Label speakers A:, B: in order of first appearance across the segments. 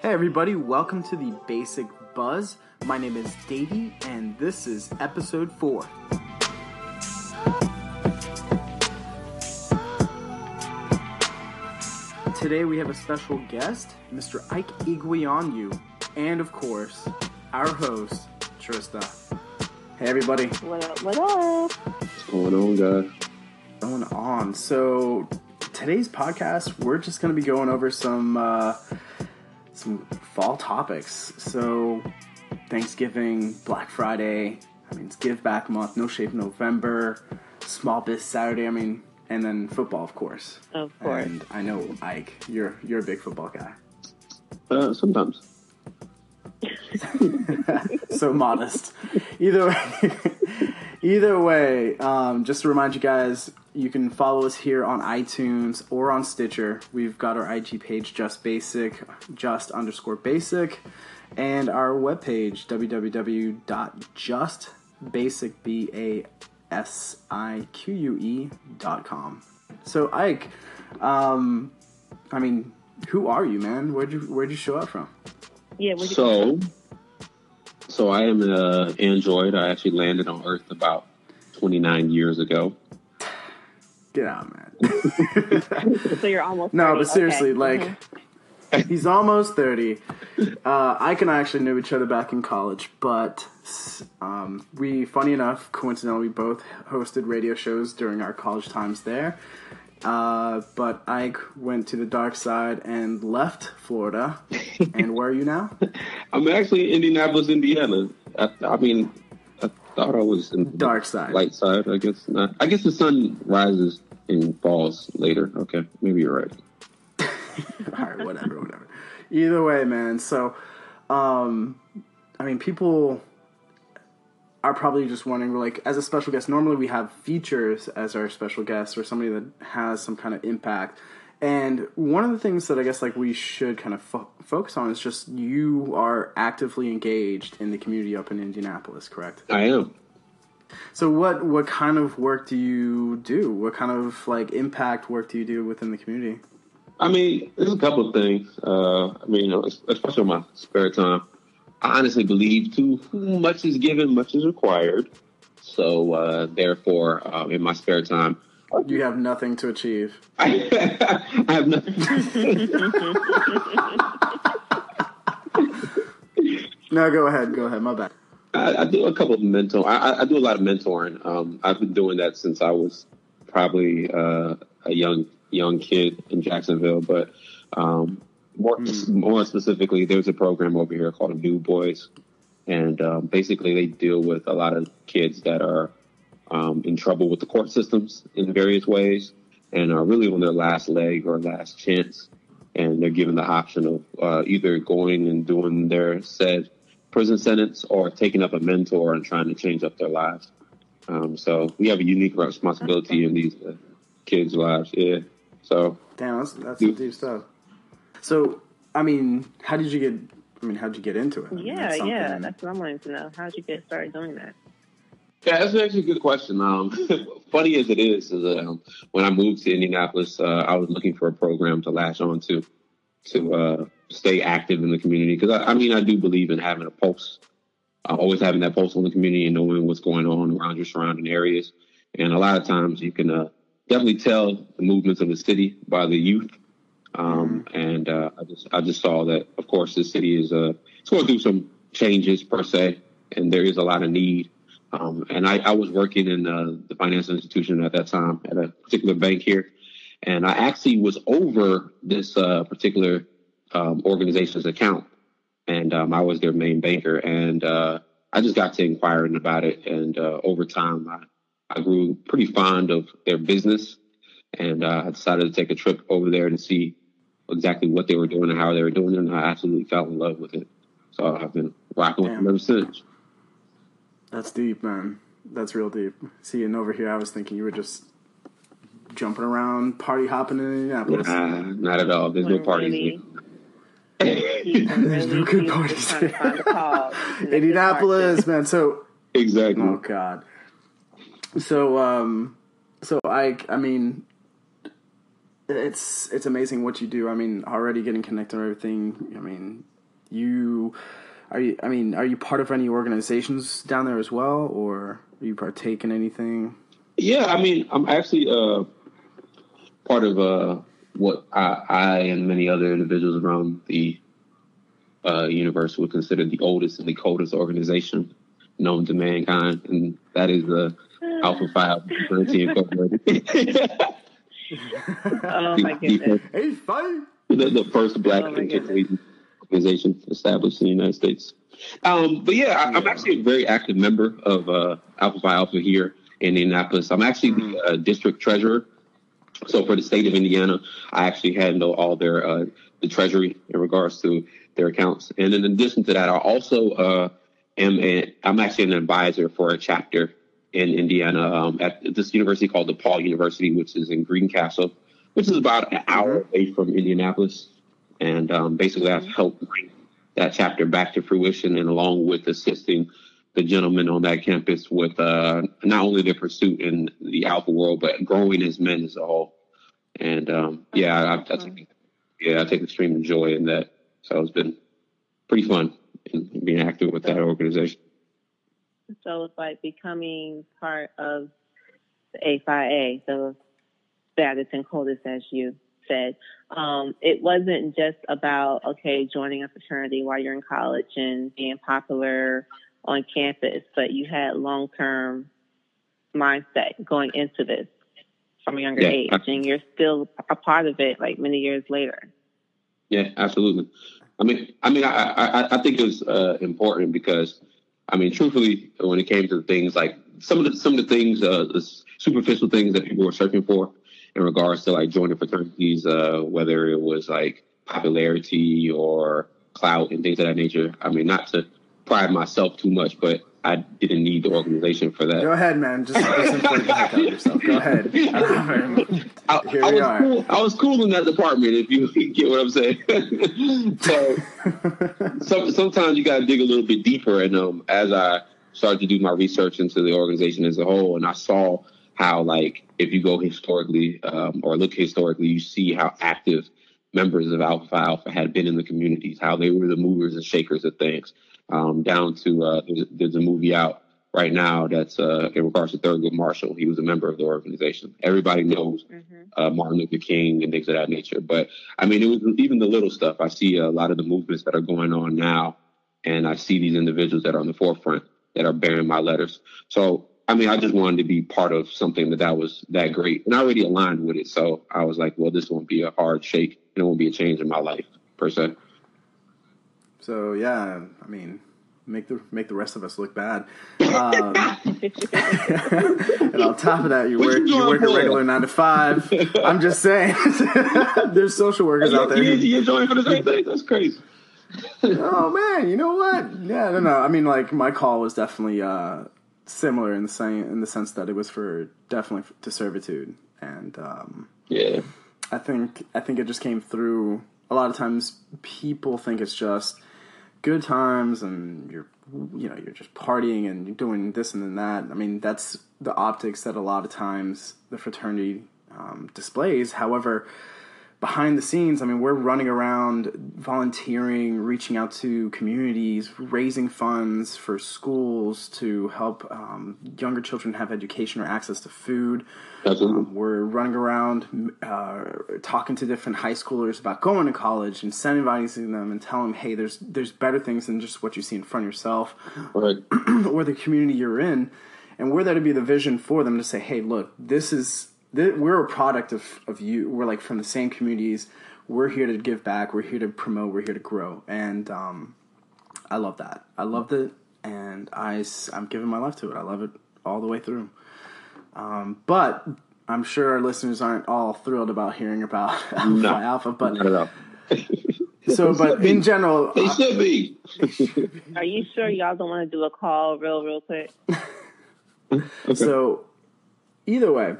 A: Hey everybody, welcome to the Basic Buzz. My name is Davey, and this is episode four. Today we have a special guest, Mr. Ike Iguianu, and of course, our host, Trista. Hey everybody.
B: What up? What up?
C: What's going on, guys?
A: going on? So today's podcast, we're just going to be going over some uh, some fall topics. So Thanksgiving, Black Friday. I mean, it's Give Back Month, No Shave November, Small Biz Saturday. I mean, and then football, of course.
B: Of course.
A: And I know Ike, you're you're a big football guy.
C: Uh, sometimes.
A: so modest. Either way, either way, um, just to remind you guys, you can follow us here on iTunes or on Stitcher. We've got our IG page, just basic, just underscore basic, and our webpage, www.justbasic.com. So, Ike, um, I mean, who are you, man? Where'd you where'd you show up from?
B: Yeah. where'd you
C: So, so I am an uh, android. I actually landed on Earth about 29 years ago.
A: Get out, man.
B: so you're almost
A: No,
B: 30.
A: but seriously,
B: Okay.
A: like
B: Mhm.
A: he's almost thirty. Uh, Ike and I actually knew each other back in college, but um, we, funny enough, coincidentally, we both hosted radio shows during our college times there. Uh, but Ike went to the dark side and left Florida. and where are you now?
C: I'm actually in Indianapolis, Indiana. I, I mean, I thought I was in
A: Dark side.
C: light side. I guess not. I guess the sun rises and falls later. Okay, maybe you're right.
A: All right, whatever, whatever. Either way, man. So, um, I mean, people are probably just wondering, like, as a special guest, normally we have features as our special guest or somebody that has some kind of impact. And one of the things that I guess like we should kind of fo- focus on is just you are actively engaged in the community up in Indianapolis, correct?
C: I am.
A: So what what kind of work do you do? What kind of like impact work do you do within the community?
C: I mean, there's a couple of things. Uh, I mean, you know, especially in my spare time. I honestly believe too much is given, much is required. So uh, therefore, uh, in my spare time,
A: You have nothing to achieve.
C: I, have nothing. To achieve.
A: No, go ahead. Go ahead. My bad.
C: I, I do a couple of mentor. I, I- do a lot of mentoring. Um, I've been doing that since I was probably uh, a young young kid in Jacksonville. But um, more more specifically, there's a program over here called New Boys, and um, basically they deal with a lot of kids that are um, in trouble with the court systems in various ways, and are really on their last leg or last chance. And they're given the option of uh, either going and doing their said prison sentence or taking up a mentor and trying to change up their lives. Um, so we have a unique responsibility in these uh, kids' lives. Yeah. So
A: Damn, that's that's some deep stuff. So, I mean, how did you get? I mean, how did you get into it? I mean,
B: Yeah,
A: that's
B: yeah. That's what I'm wanting to know. How did you get started doing that?
C: Yeah, that's actually a good question. Um, funny as it is, is um, when I moved to Indianapolis, uh, I was looking for a program to latch on to to uh, stay active in the community because I, I mean I do believe in having a pulse, uh, always having that pulse on the community and knowing what's going on around your surrounding areas. And a lot of times you can uh, definitely tell the movements of the city by the youth. Um, And uh, I just I just saw that, of course, the city is uh, it's going through some changes per se, and there is a lot of need. Um, and I, I was working in uh, the financial institution at that time at a particular bank here, and I actually was over this uh, particular um, organization's account, and um, I was their main banker, and uh, I just got to inquiring about it, and uh, over time, I, I grew pretty fond of their business, and uh, I decided to take a trip over there to see exactly what they were doing and how they were doing it, and I absolutely fell in love with it. So I've been rocking with them ever since.
A: That's deep, man. That's real deep. See, and over here, I was thinking you were just jumping around, party hopping in Indianapolis.
C: Nah, not at all. There's no parties.
B: Really?
C: here.
A: There's no good parties
B: trying to find a cause.
A: Indianapolis, man. So,
C: exactly.
A: oh god. So, um, so I, I mean, it's it's amazing what you do. I mean, already getting connected and everything. I mean, you are you. I mean, are you part of any organizations down there as well, or are you partake in anything?
C: Yeah, I mean, I'm actually uh, part of uh, what I, I and many other individuals around the uh, universe would consider the oldest and the coldest organization known to mankind, and that is the Alpha Phi Fraternity Incorporated.
B: Oh my goodness.
A: Hey, fine.
C: the, the first black
B: Oh my
C: intercollegiate organization established in the United States. Um, but yeah, I, I'm actually a very active member of uh, Alpha Phi Alpha here in Indianapolis. I'm actually the uh, district treasurer. So for the state of Indiana, I actually handle all their uh, the treasury in regards to their accounts. And in addition to that, I also uh, am a, I'm actually an advisor for a chapter in Indiana um, at this university called DePauw University, which is in Greencastle, which is about an hour away from Indianapolis. And um, basically, I've helped bring that chapter back to fruition, and along with assisting the gentlemen on that campus with uh, not only their pursuit in the alpha world, but growing as men as a whole. And um, yeah, I, I take, yeah, I take extreme joy in that. So it's been pretty fun in being active with that organization.
B: So it's like becoming part of the A Phi A, the baddest and coldest, as you said. Um, it wasn't just about, okay, joining a fraternity while you're in college and being popular on campus, but you had long term mindset going into this from a younger
C: Yeah.
B: age, and you're still a part of it like many years later.
C: Yeah, absolutely. I mean, I mean, I I, I think it was uh, important because, I mean, truthfully, when it came to things like some of the some of the things, uh, the superficial things that people were searching for in regards to like joining fraternities, uh, whether it was like popularity or clout and things of that nature. I mean, not to pride myself too much, but I didn't need the organization for that.
A: Go ahead, man. Just, just enjoy the heck out of yourself. Go ahead. I don't know very much.
C: I,
A: Here
C: I
A: we are.
C: cool. I was cool in that department. If you get what I'm saying. so some, sometimes you got to dig a little bit deeper. And um, as I started to do my research into the organization as a whole, and I saw how, like, if you go historically um, or look historically, you see how active members of Alpha Phi Alpha had been in the communities, how they were the movers and shakers of things. Um, down to uh, there's, there's a movie out right now that's uh, in regards to Thurgood Marshall. He was a member of the organization. Everybody knows uh, Martin Luther King and things of that nature. But I mean, it was even the little stuff. I see a lot of the movements that are going on now, and I see these individuals that are on the forefront that are bearing my letters. So I mean, I just wanted to be part of something that that was that great, and I already aligned with it. So I was like, well, this won't be a hard shake, and it won't be a change in my life per se.
A: So yeah, I mean, make the make the rest of us look bad. Um, and on top of that, you
C: What
A: work
C: you
A: you work a regular nine to five. I'm just saying, there's social workers out there.
C: You, you enjoying for the same thing? That's crazy.
A: oh man, you know what? Yeah, no, no. I mean, like my call was definitely uh, similar in the same in the sense that it was for definitely to servitude, and um,
C: Yeah.
A: I think I think it just came through. A lot of times, people think it's just good times, and you're you know you're just partying and you're doing this and then that. I mean, that's the optics that a lot of times the fraternity um, displays. However, behind the scenes, I mean, we're running around volunteering, reaching out to communities, raising funds for schools to help um, younger children have education or access to food.
C: Absolutely.
A: Um, we're running around uh, talking to different high schoolers about going to college, incentivizing them, and telling them, hey, there's there's better things than just what you see in front of yourself
C: Right.
A: or the community you're in, and we're there to be the vision for them to say, hey, look, this is th- we're a product of of you. We're like from the same communities. We're here to give back. We're here to promote. We're here to grow, and um, I love that. I loved it, and I, I'm giving my life to it. I love it all the way through. Um, but I'm sure our listeners aren't all thrilled about hearing about Alpha
C: No.
A: Phi Alpha. But
C: Not at all.
A: so, but in general,
C: They should be.
B: Are you sure y'all don't want to do a call real, real quick?
A: So, either way,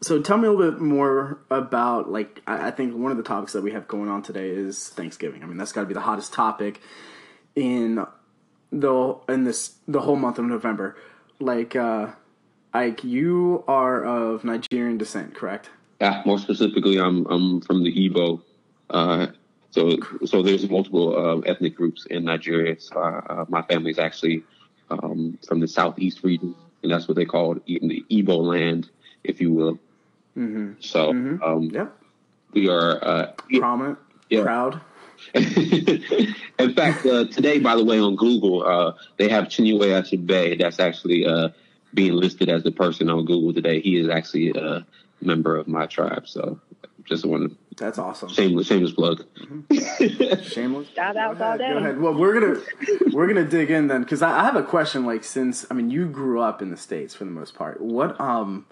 A: so tell me a little bit more about like I, I think one of the topics that we have going on today is Thanksgiving. I mean, that's got to be the hottest topic in the in this the whole month of November. Like, uh, Ike, you are of Nigerian descent, correct?
C: Yeah, more specifically, I'm I'm from the Igbo. Uh, so so there's multiple uh, ethnic groups in Nigeria. So, uh, my family is actually um, from the southeast region, and that's what they call it, the Igbo land, if you will.
A: Mm-hmm.
C: So
A: Mhm.
C: um,
A: Yep.
C: we are. Uh,
A: Prominent.
C: Yeah.
A: Proud.
C: in fact, uh, today, by the way, on Google, uh, they have Chinua Achebe. That's actually uh, being listed as the person on Google today. He is actually a member of my tribe. So just want
A: That's awesome.
C: shameless, shameless plug.
A: Shameless.
B: Shout outs
A: Go ahead. Go ahead. Well, we're gonna we're gonna dig in then because I, I have a question. Like, since I mean, you grew up in the states for the most part. What um,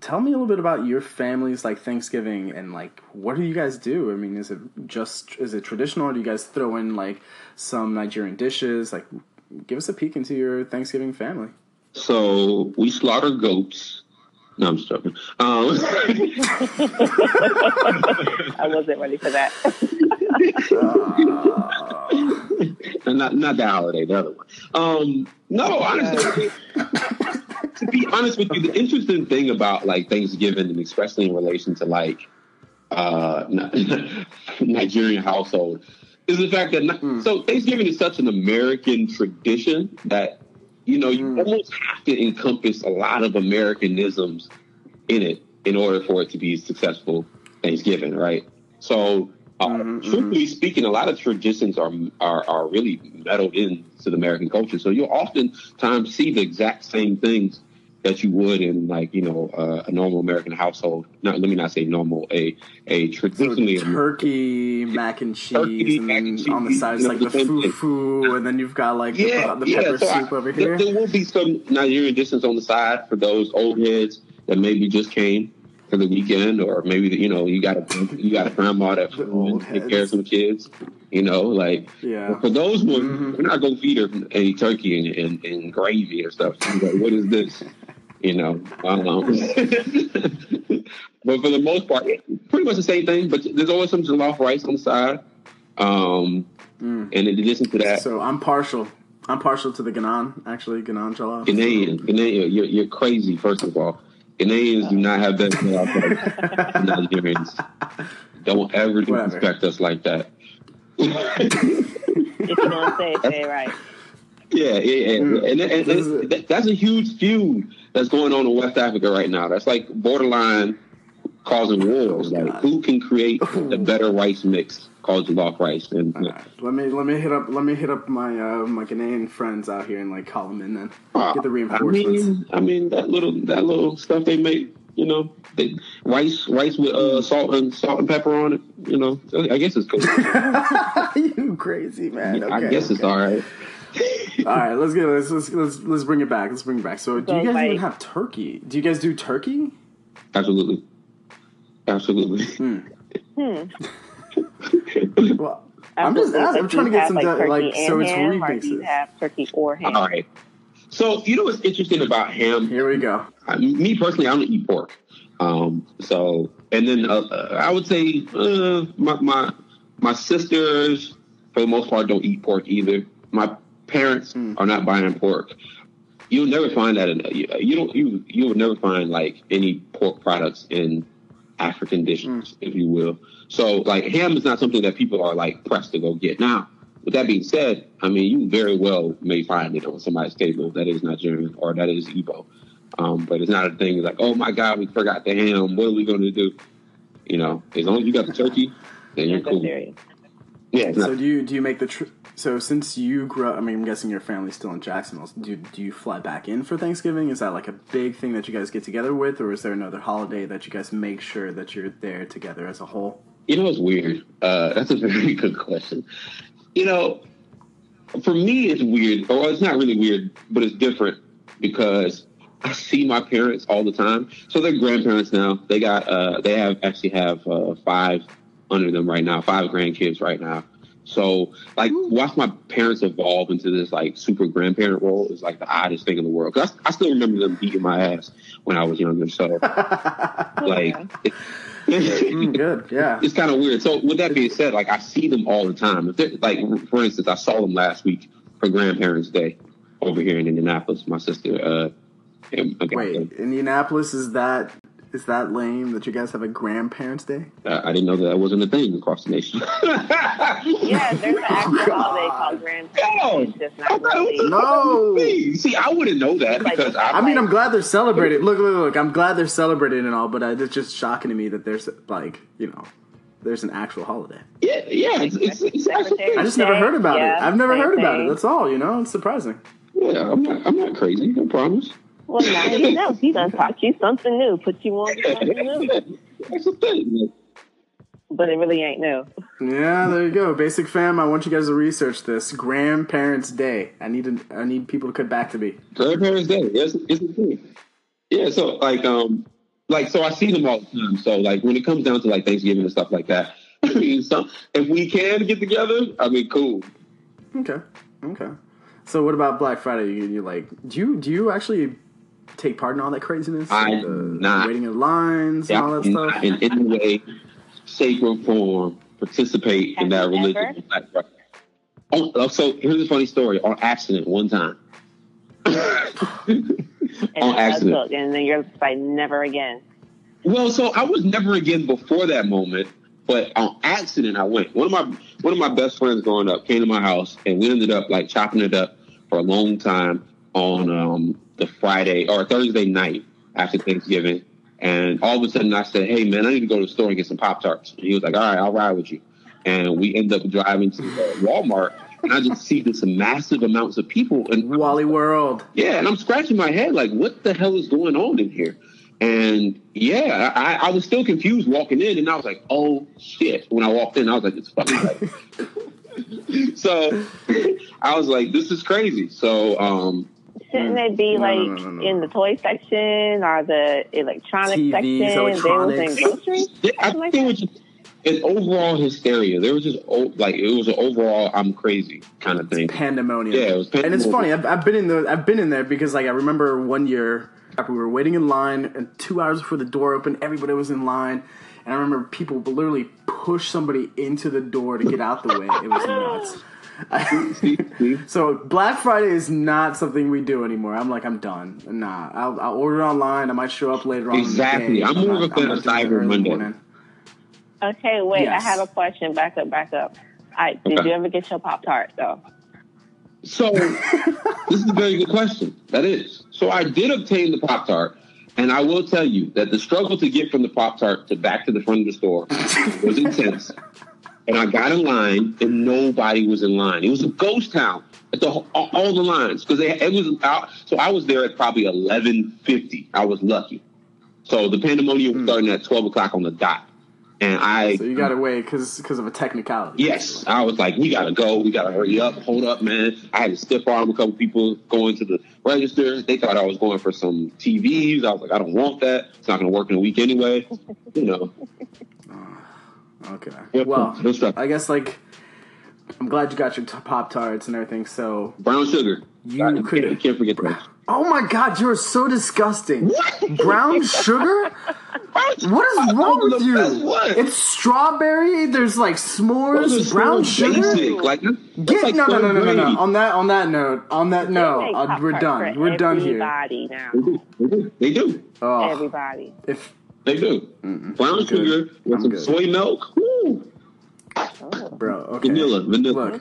A: tell me a little bit about your family's like Thanksgiving and like what do you guys do? I mean, is it just is it traditional or do you guys throw in like some Nigerian dishes? Like, give us a peek into your Thanksgiving family.
C: So we slaughter goats. No, I'm just joking. Um,
B: I wasn't ready for that.
C: and not not the holiday, the other one. Um, no, honestly, to be honest with you, the interesting thing about like Thanksgiving, and especially in relation to like uh, Nigerian household, is the fact that
A: Mm.
C: so Thanksgiving is such an American tradition that you know you
A: Mm.
C: almost have to encompass a lot of Americanisms in it in order for it to be successful Thanksgiving, right? So, uh,
A: Mhm,
C: truthfully speaking, a lot of traditions are, are are really meddled into the American culture. So you'll oftentimes see the exact same things that you would in like you know uh, a normal American household. Not let me not say normal, a a
A: So
C: traditionally
A: turkey, mac and cheese,
C: Turkey,
A: and
C: mac and cheese,
A: on the
C: know,
A: like
C: the same thing.
A: and then you've got like
C: yeah,
A: the, the
C: yeah.
A: pepper
C: So I-
A: over
C: there,
A: here.
C: there will be some Nigerian dishes on the side for those old heads that maybe just came for the weekend, or maybe you know you got a you got a grandma that take care of some kids. You know, like
A: Yeah.
C: for those ones,
A: Mhm.
C: we're not gonna feed her any turkey and, and, and gravy or stuff. She's like, what is this? You know, I don't know. but for the most part, pretty much the same thing. But there's always some jollof rice on the side. Um,
A: Mm.
C: and in addition to that,
A: So I'm partial. I'm partial to the Ganon, actually, Ganon jollof.
C: Ghanaian, Ghanaian, you're, you're crazy. First of all, Ghanaians do not have that jollof rice. Nigerians don't ever
A: Whatever.
C: disrespect us like that.
B: If you're gonna say it, say it right.
C: Yeah, yeah, yeah.
A: Mm.
C: And, and, and
A: This is-
C: that- that's a huge feud that's going on in West Africa right now. That's like borderline causing wars. Like who can create the better rice mix called jollof rice? And
A: right, let me let me hit up let me hit up my uh, my Ghanaian friends out here and like call them in then. Get the reinforcements.
C: I mean, I mean that little that little stuff they make. You know, they, rice rice with uh, salt and salt and pepper on it. You know, I guess it's cool.
A: you crazy man. Okay,
C: I guess it's all right.
A: All right, let's get let's, let's let's let's bring it back. Let's bring it back. So, do you guys even have turkey? Do you guys do turkey?
C: Absolutely, absolutely.
A: Hmm.
B: Hmm.
A: Well, I'm just asking. I'm trying to get some
B: like,
A: de- like so it's
B: ham, or do you
A: remixes.
B: have turkey or ham?
C: all right. So you know what's interesting about ham?
A: Here we go.
C: I, me personally, I don't eat pork. Um, so, and then uh, uh, I would say uh, my, my my sisters, for the most part, don't eat pork either. My parents
A: Hmm.
C: are not buying pork. You'll never find that in you, you don't you you would never find like any pork products in African dishes, if you will. So, like ham is not something that people are like pressed to go get. Now, with that being said, I mean you very well may find it on somebody's table that is not Nigerian or that is Igbo. Um, but it's not a thing like, oh my God, we forgot the ham. What are we going to do? You know, as long as you got the turkey, then you're cool. Yeah,
A: So do you do you make the tr- so since you grew up? I mean, I'm guessing your family's still in Jacksonville. Do do you fly back in for Thanksgiving? Is that like a big thing that you guys get together with, or is there another holiday that you guys make sure that you're there together as a whole?
C: you know, it's weird. Uh, that's a very good question. You know, for me, it's weird. Or it's not really weird, but it's different because I see my parents all the time. So they're grandparents now. They got uh, they have actually have uh, five under them right now, five grandkids right now. So like watch my parents evolve into this like super grandparent role is like the oddest thing in the world. 'Cause I, I still remember them beating my ass when I was younger. So like, it,
A: Mm, good, yeah.
C: it's kind of weird. So with that being said, like I see them all the time. If they're, like for instance, I saw them last week for Grandparents' Day over here in Indianapolis. My sister, uh, and, okay,
A: Wait, Indianapolis is that Is that lame that you guys have a grandparents' day?
C: I, I didn't know that, that wasn't a thing across the nation.
B: Yeah, there's an actual holiday called Grandparents.
C: Oh,
B: It's really.
A: No.
C: See, I wouldn't know that
B: Like-
C: because I,
A: I mean, I'm glad they're celebrated. Look, look, look. I'm glad they're celebrated and all, but uh, it's just shocking to me that there's like, you know, there's an actual holiday.
C: yeah, yeah, it's, it's, it's actually,
A: I just never heard about
B: Yeah,
A: it. I've never
B: same
A: heard about it.
B: thing.
A: That's all. You know, it's surprising.
C: yeah, I'm not, I'm not crazy. I promise.
B: Well, now you know. He done taught you something new, put you on something new.
C: That's the thing.
B: But it really ain't new.
A: Yeah, there you go. Basic fam. I want you guys to research this Grandparents' Day. I need to, I need people to come back to me.
C: Grandparents' Day. Yes, it's the thing. Yeah, so like um like so I see them all the time. So like when it comes down to like Thanksgiving and stuff like that, I mean so if we can get together, I mean cool.
A: Okay, okay. So what about Black Friday? You, you like? Do you do you actually take part in all that craziness?
C: I
A: Like,
C: do not.
A: waiting in lines and all that
C: Yeah,
A: stuff.
C: in any way, shape or form participate in that religion.
B: ever?
C: Oh, oh, so here's a funny story. On accident, one time.
B: And
C: On accident.
B: and then you're just like, never again.
C: Well, so I was never again before that moment, but on accident I went. One of my one of my best friends growing up came to my house, and we ended up like chopping it up for a long time on um, the Friday or Thursday night after Thanksgiving. And all of a sudden, I said, "Hey, man, I need to go to the store and get some Pop Tarts." And he was like, "All right, I'll ride with you." And we end up driving to uh, Walmart, and I just see this massive amounts of people, in
A: Wally World.
C: yeah, and I'm scratching my head like, what the hell is going on in here? And yeah, I, I was still confused walking in, and I was like, oh shit. When I walked in, I was like, it's fucking like. so I was like, this is crazy. So um,
B: Shouldn't they be
A: No, no,
B: like
A: no, no, no.
B: in the toy section or the electronic
A: TVs,
B: section? They was in groceries.
C: I
B: Something like
C: think it was just an overall hysteria. There was just oh, like it was an overall I'm crazy kind of thing.
A: pandemonium.
C: Yeah, it was
A: And it's funny. I've, I've been in the. I've been in there because like I remember one year we were waiting in line, and two hours before the door opened, everybody was in line, and I remember people literally push somebody into the door to get out the way. It was nuts.
C: See, see?
A: So Black Friday is not something we do anymore. I'm like, I'm done. Nah, I'll, I'll order online. I might show up later on. in the
C: Exactly.
A: day.
C: I'm more of a
A: not-
C: fan
A: not
C: of
A: doing it
C: Cyber Monday.
A: morning.
B: Okay, wait.
A: Yes.
B: I have a question. Back up, back up. I, did
C: Okay.
B: you ever get your Pop Tart though?
C: So this is a very good question. That is. So I did obtain the Pop Tart, and I will tell you that the struggle to get from the Pop Tart to back to the front of the store was intense. And I got in line, and nobody was in line. It was a ghost town at the all, all the lines because they it was out. So I was there at probably eleven fifty. I was lucky. So the pandemonium was hmm. starting at twelve o'clock on the dot, and I
A: So you got to wait because of a technicality.
C: Yes, I was like, we gotta go, we gotta hurry up, hold up, man. I had to stiff arm a couple people going to the register. They thought I was going for some TVs. I was like, I don't want that. It's not gonna work in a week anyway. You know.
A: Okay.
C: Yeah,
A: Well,
C: no stress.
A: I guess like I'm glad you got your t- pop tarts and everything. So,
C: Brown sugar.
A: You
C: I
A: could-
C: can't, can't forget that.
A: oh my god, you are so disgusting. Brown sugar? What is wrong with you?
C: one.
A: It's strawberry. There's like s'mores, brown
C: so
A: sugar.
C: basic. Like,
A: Get
C: like
A: no, no, no, no, no, no. On that, on that note, on that
B: They
A: no, uh, we're done. We're done here.
B: Everybody now.
C: They do. They do. They do.
A: Oh,
B: Everybody.
A: if
C: They do. Brown
A: I'm good.
C: sugar with
A: I'm
C: some
A: good.
C: soy milk. Woo.
B: Oh.
A: bro, okay.
C: Vanilla. Vanilla.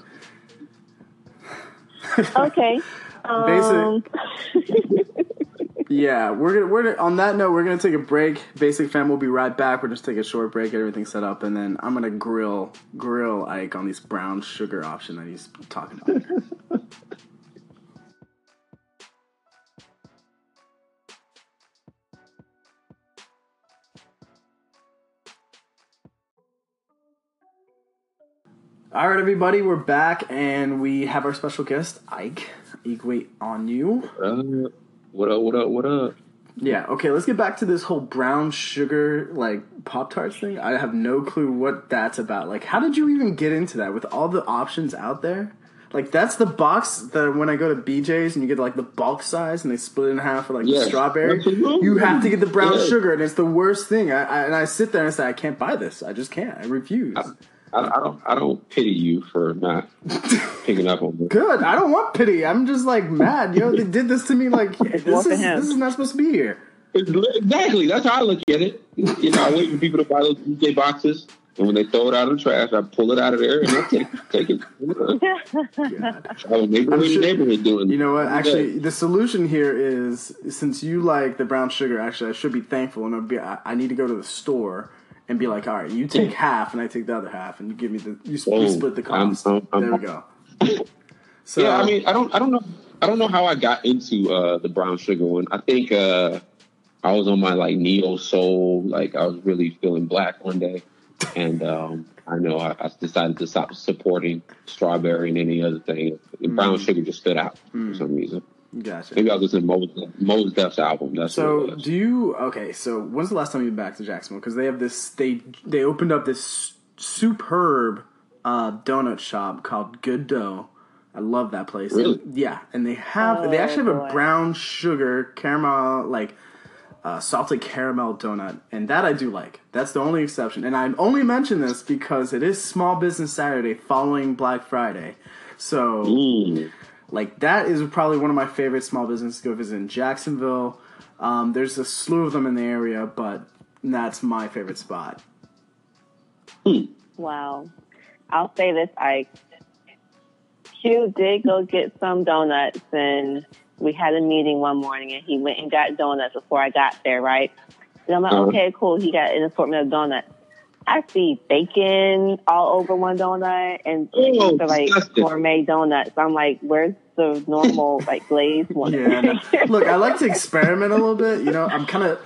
A: Look,
B: Okay. Um,
A: yeah, we're gonna we're gonna, on that note, we're gonna take a break. Basic fam, we'll be right back. We're just take a short break, get everything set up, and then I'm gonna grill grill Ike on these brown sugar option that he's talking about. All right, everybody, we're back, and we have our special guest, Ike. Ike, wait on you.
C: Uh, what up? What up? What up?
A: Yeah, okay, let's get back to this whole brown sugar like Pop Tarts thing. I have no clue what that's about. Like, how did you even get into that with all the options out there? Like, that's the box that when I go to BJ's and you get like the bulk size and they split it in half for like the
C: Yes,
A: strawberry, you have to get the brown
C: Yes.
A: sugar and it's the worst thing. I, I, and I sit there and I say, I can't buy this. I just can't. I refuse.
C: I, I don't. I don't pity you for not picking up on this.
A: Good. I don't want pity. I'm just like mad. Yo, they did this to me. Like this is this is not supposed to be here.
C: exactly. That's how I look at it. You know, I wait for people to buy those DJ boxes, and when they throw it out of the trash, I pull it out of there and I take take it. neighborhood
A: sure-
C: neighborhood doing.
A: You know what? Actually, the solution here is since you like the brown sugar. Actually, I should be thankful, and I'd be, I, I need to go to the store and be like, all right, you take half, and I take the other half, and you give me the you, sp- we
C: Boom.
A: split the
C: I'm-
A: cost.
C: I'm- I'm-
A: there we go. So
C: yeah, I mean, I don't, I don't know, I don't know how I got into uh, the brown sugar one. I think uh, I was on my like neo soul, like I was really feeling black one day, and um, I know I, I decided to stop supporting strawberry and any other thing. The brown sugar just stood out for some reason.
A: Gotcha.
C: Maybe I was listening to Mos, Mos Def's album. That's
A: So do you? Okay, so when's the last time you've been back to Jacksonville? Because they have this. They they opened up this superb uh, donut shop called Good Dough. I love that place.
C: Really?
A: yeah, and they have they
B: Oh,
A: actually have a brown sugar caramel like uh, salted caramel donut, and that I do like. That's the only exception. And I only mention this because it is Small Business Saturday following Black Friday. So
C: Mm.
A: Like that is probably one of my favorite small businesses to go visit in Jacksonville. Um, there's a slew of them in the area, but that's my favorite spot.
B: Wow. I'll say this, Ike. Q did go get some donuts and we had a meeting one morning and he went and got donuts before I got there, right? And I'm like,
C: Uh-huh.
B: okay, cool. He got an assortment of donuts. I see bacon all over one donut and
C: Oh,
B: they're like
C: disgusting.
B: gourmet donuts. I'm like, where's the normal like glazed one?
A: Yeah, no. look, I like to experiment a little bit. You know, I'm kind of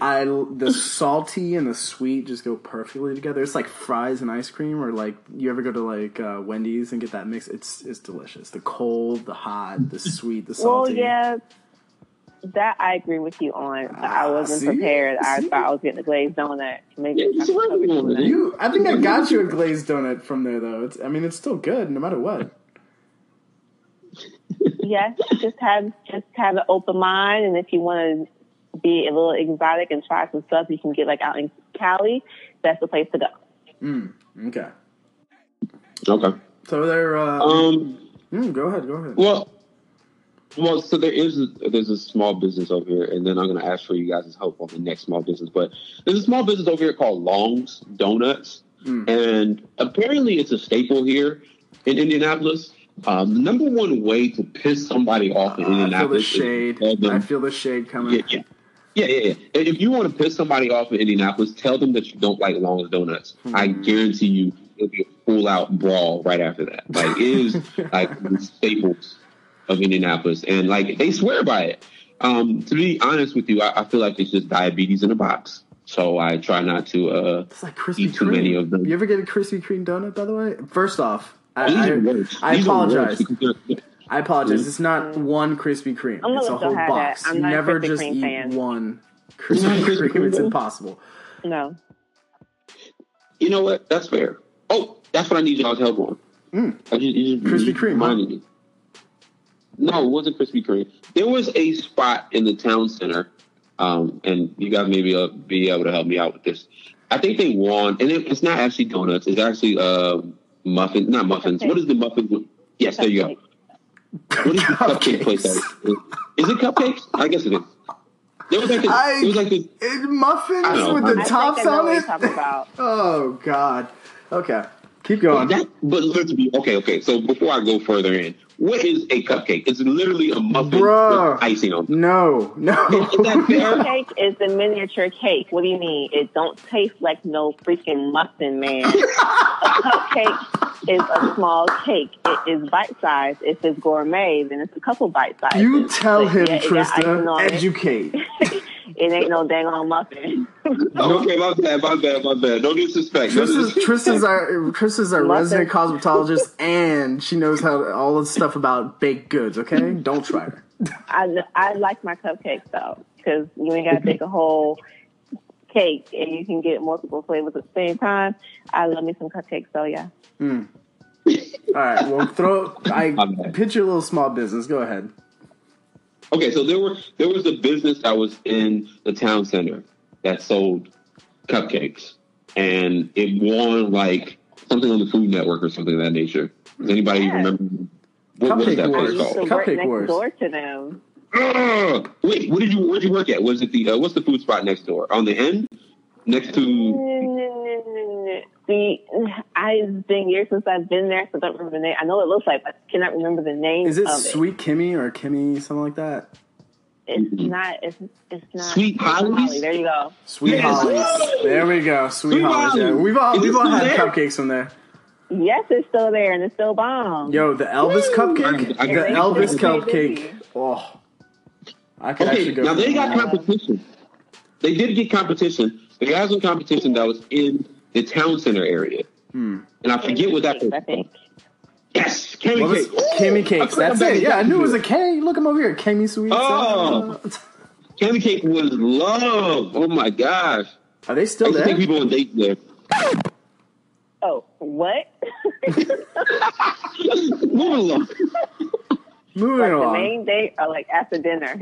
A: I the salty and the sweet just go perfectly together. It's like fries and ice cream, or like you ever go to like uh, Wendy's and get that mix. It's it's delicious. The cold, the hot, the sweet, the
B: Well,
A: salty.
B: yeah, that I agree with you on. I
A: Ah,
B: wasn't
A: see?
B: prepared. I
A: See?
B: thought I was getting the glazed donut. Maybe
C: Yeah, you
B: not
C: surrounded me
B: covered
C: with it.
B: donut.
A: You, I think I got you a glazed donut from there though. It's, I mean, it's still good no matter what.
B: yes, just have just have an open mind, and if you want to be a little exotic and try some stuff, you can get like out in Cali. That's the place to go.
A: Mm, okay.
C: Okay.
A: So they're. Uh,
C: Um.
A: mm, go ahead. Go ahead.
C: Well, well, so there is a, there's a small business over here, and then I'm going to ask for you guys' help on the next small business. But there's a small business over here called Long's Donuts,
A: Mm.
C: and apparently it's a staple here in Indianapolis. Um, the number one way to piss somebody off in
A: Uh, I feel the
C: Indianapolis
A: shade. I feel the shade coming.
C: yeah, yeah, yeah, yeah, yeah. If you want to piss somebody off in Indianapolis, tell them that you don't like Long's Donuts. I
A: Hmm.
C: guarantee you, it'll be a full out brawl right after that. Like it is like the staples of Indianapolis, and like they swear by it. Um, to be honest with you, I, I feel like it's just diabetes in a box. So I try not to. Uh,
A: It's like Krispy
C: Eat too
A: Kreme.
C: many of them.
A: You ever get a Krispy Kreme donut, by the way? First off, I,
C: these
A: I,
C: are.
A: I
C: These are worse
A: apologize.
C: because they're-
A: I apologize. It's not one Krispy Kreme.
B: I'm
A: It's a whole box.
B: that. I'm
A: you never just eat
B: fan.
A: one Krispy Kreme. It's impossible.
B: No,
C: You know what? That's fair. Oh, that's what I need y'all's help on.
A: Mm.
C: I just, you just
A: Krispy
C: you
A: Kreme, huh?
C: me. No, it wasn't Krispy Kreme. There was a spot in the town center, um, and you guys may be, uh, be able to help me out with this. I think they won, and it, it's not actually donuts. It's actually uh, muffins, not muffins.
B: Cupcakes.
C: What is the muffins? with- Yes, there you go. What is the cupcake place? That is? is it cupcakes? I guess it is. There was like a,
A: I-
C: it was like the
A: It, muffins with the
B: I
A: tops
B: think I know
A: on
B: what
A: it.
B: about.
A: Oh God. Okay, keep going.
C: That, but literally, okay, okay. So before I go further in, what is a cupcake? It's literally a muffin
A: Bruh.
C: with icing on. it.
A: No, no.
C: Is that fair?
B: Cake is a miniature cake. What do you mean? It don't taste like no freaking muffin, man. a cupcake is a small cake. It is bite sized. If it's gourmet, then it's a couple bite sizes.
A: you tell
B: But
A: him,
B: yeah, it got icing
A: Trista. Educate.
B: It ain't no dang on muffin.
C: okay, my bad, my bad, my bad. No disrespect. No
A: Trista's,
C: disrespect.
A: Trista's our Trista's our
B: Muffin.
A: resident cosmetologist, and she knows how all the stuff about baked goods. Okay, don't try her.
B: I I like my cupcakes though, because you ain't got to take a whole cake and you can get multiple flavors at the same time. I love me some cupcakes though, yeah. Hmm.
A: All right, well, throw. I
C: My bad.
A: pitch your little small business. Go ahead.
C: Okay, so there were there was a business that was in the town center that sold cupcakes, and it won like something on the Food Network or something of that nature. Does anybody
B: Yeah.
C: remember? What was
A: Cupcake
C: that
A: Wars.
C: place called?
B: work
A: Cupcake
B: next
A: Wars.
B: door to them.
C: Oh, wait, what did you where did you work at? Was it the uh, what's the food spot next door? On the end, next to.
B: See, I've been years since I've been there, so I don't remember the name. I know what it looks like, but I cannot remember the name.
A: Is it
B: of
A: Sweet Kimmy or Kimmy, something like that?
B: It's mm-hmm. not. It's it's not.
C: Sweet Hollies?
B: Holly, There you go.
A: Sweet
C: Yes.
A: Hollies. There we go. Sweet,
C: Sweet
A: Hollies. Yeah. We've all we've all had
C: there?
A: cupcakes from there.
B: Yes, it's still there and it's still bomb.
A: Yo, the Elvis cupcake.
C: I- I-
A: The
C: I-
A: Elvis
B: I- I-
A: cupcake. Oh, I could
C: Okay,
A: actually go.
C: now
A: for
C: they
A: that.
C: got competition. They did get competition. They got some competition that was in the town center area,
A: Hmm.
C: and I forget what that.
B: I think.
C: Yes, Kimmy
A: What was
C: cake.
A: Kimmy cakes?
C: I
A: That's it. Yeah, I knew it was a
C: imagine
A: K. Look him over here, Kimmy Sweets.
C: Oh. Kimmy cake was love. Oh my gosh!
A: Are they still
C: used to
A: there?
C: take people on dates there.
B: Oh, what?
C: Moving along.
A: Moving
B: like the main date or like after dinner?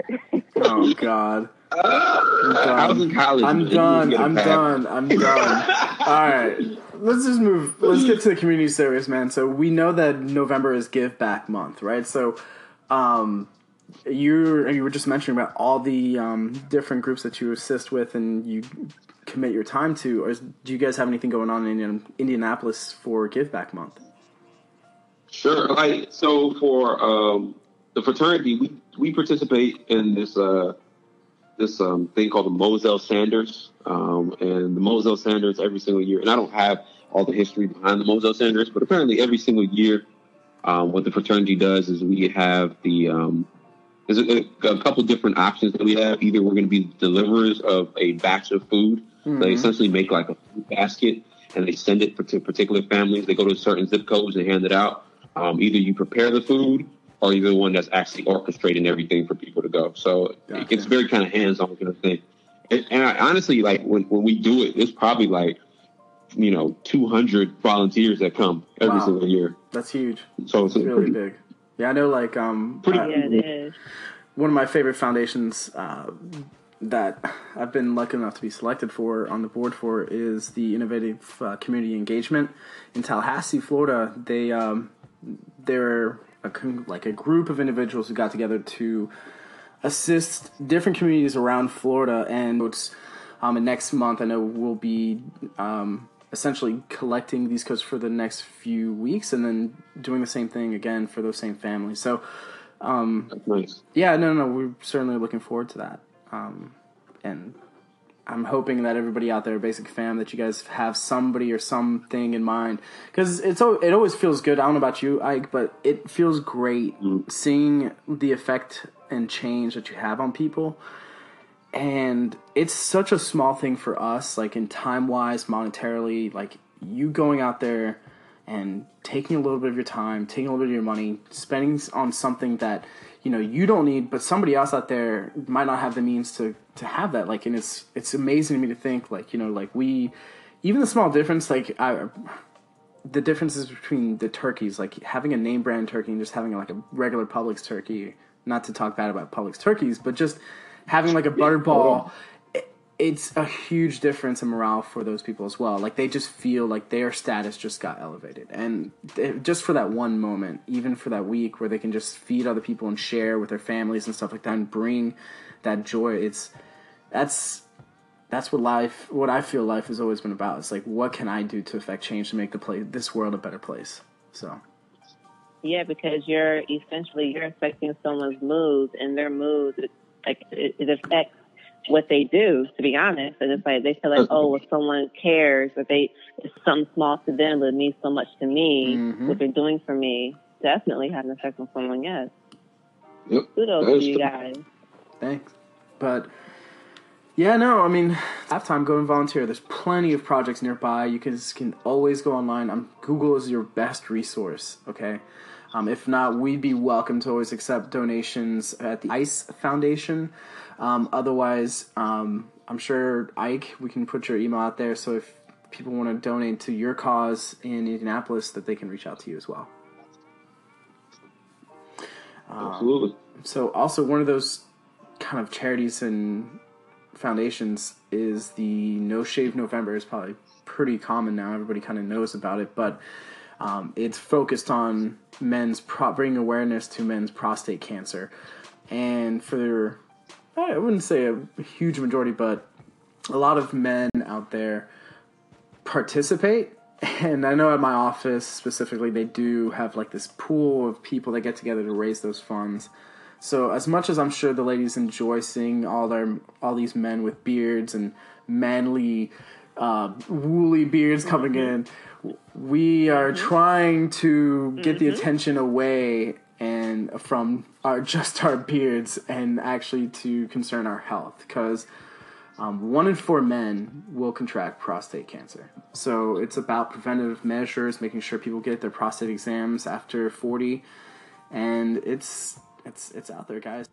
A: Oh God.
C: I was in college.
A: I'm done. I'm
C: pass.
A: done. I'm done. All right. Let's just move. Let's get to the community service, man. So we know that November is Give Back Month, right? So, um, you you were just mentioning about all the um, different groups that you assist with and you commit your time to. Or is, do you guys have anything going on in Indian, Indianapolis for Give Back Month?
C: Sure. Like so for um, the fraternity, we we participate in this uh, this um, thing called the Mozel Sanders, um, and the Mozel Sanders every single year. And I don't have all the history behind the Mozel Sanders, but apparently every single year, um, what the fraternity does is we have the um, there's a, a couple different options that we have. Either we're going to be deliverers of a batch of food. They essentially make like a food basket and they send it to particular families. They go to certain zip codes and hand it out. Um, either you prepare the food or you're the one that's actually orchestrating everything for people to go. So
A: Gotcha.
C: it's very kind of hands-on kind of thing. And, and I, honestly, like when, when we do it, it's probably like, you know, 200 volunteers that come every
A: Wow.
C: single year.
A: That's huge.
C: So it's
A: It's really
C: pretty,
A: big. Yeah, I know. Like, um,
C: Pretty-
A: I-
B: yeah, it is.
A: one of my favorite foundations uh, that I've been lucky enough to be selected for on the board for is the Innovative uh, Community Engagement in Tallahassee, Florida. They um, they're a, con- like a group of individuals who got together to assist different communities around Florida, and it's um, and next month I know we'll be um, essentially collecting these codes for the next few weeks, and then doing the same thing again for those same families. So. Um,
C: nice.
A: yeah, no, no, we're certainly looking forward to that. Um, and I'm hoping that everybody out there, Basic Fam, that you guys have somebody or something in mind because it's it always feels good. I don't know about you, Ike, but it feels great mm. seeing the effect and change that you have on people. And it's such a small thing for us, like in time wise, monetarily, like you going out there and taking a little bit of your time, taking a little bit of your money, spending on something that you know you don't need, but somebody else out there might not have the means to to have that. Like, and it's it's amazing to me to think like you know like we even the small difference like I the differences between the turkeys, like having a name brand turkey and just having like a regular Publix turkey. Not to talk bad about Publix turkeys, but just having like a butterball. it- It's a huge difference in morale for those people as well. Like they just feel like their status just got elevated, and they- just for that one moment, even for that week where they can just feed other people and share with their families and stuff like that, and bring that joy. It's that's that's what life what i feel life has always been about it's like what can i do to affect change to make the place this world a better place so
B: Yeah, because you're essentially you're affecting someone's moods, and their moods it, like it, it affects what they do. To be honest, and it's like they feel like, oh, if someone cares, or they it's something small to them, but it means so much to me.
A: Mhm.
B: What they're doing for me definitely has an effect on someone. Yes,
C: Yep.
B: kudos to you guys.
A: Thanks. But yeah no i mean have time. Go and volunteer. There's plenty of projects nearby. You can, can always go online. Um, google is your best resource okay? Um, if not we'd be welcome to always accept donations at the ice foundation. Um, otherwise um, i'm sure ike we can put your email out there. So if people want to donate to your cause in indianapolis that they can reach out to you as well.
C: Absolutely.
A: so also one of those kind of charities and foundations is the No Shave November. is probably pretty common now. Everybody kind of knows about it, but um, it's focused on men's pro- bringing awareness to men's prostate cancer. and for I wouldn't say a huge majority, but a lot of men out there participate. And I know at my office specifically, they do have like this pool of people that get together to raise those funds. So as much as I'm sure the ladies enjoy seeing all their all these men with beards and manly, uh, woolly beards coming in, we are trying to get the attention away and from our just our beards and actually to concern our health because um, one in four men will contract prostate cancer. So it's about preventative measures, making sure people get their prostate exams after 40, and it's it's it's out there, guys.